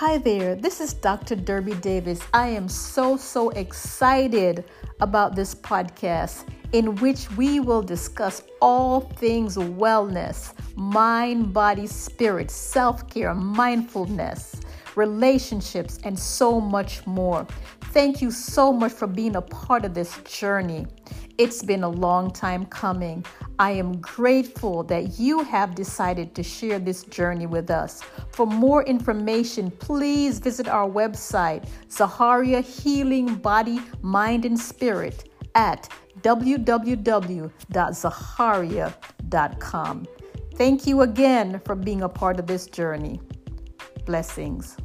Hi there, this is Dr. Derby Davis. I am so, so excited about this podcast in which we will discuss all things wellness, mind, body, spirit, self care, mindfulness, relationships, and so much more. Thank you so much for being a part of this journey. It's been a long time coming. I am grateful that you have decided to share this journey with us. For more information, please visit our website, Zaharia Healing Body, Mind, and Spirit at www.zaharia.com. Thank you again for being a part of this journey. Blessings.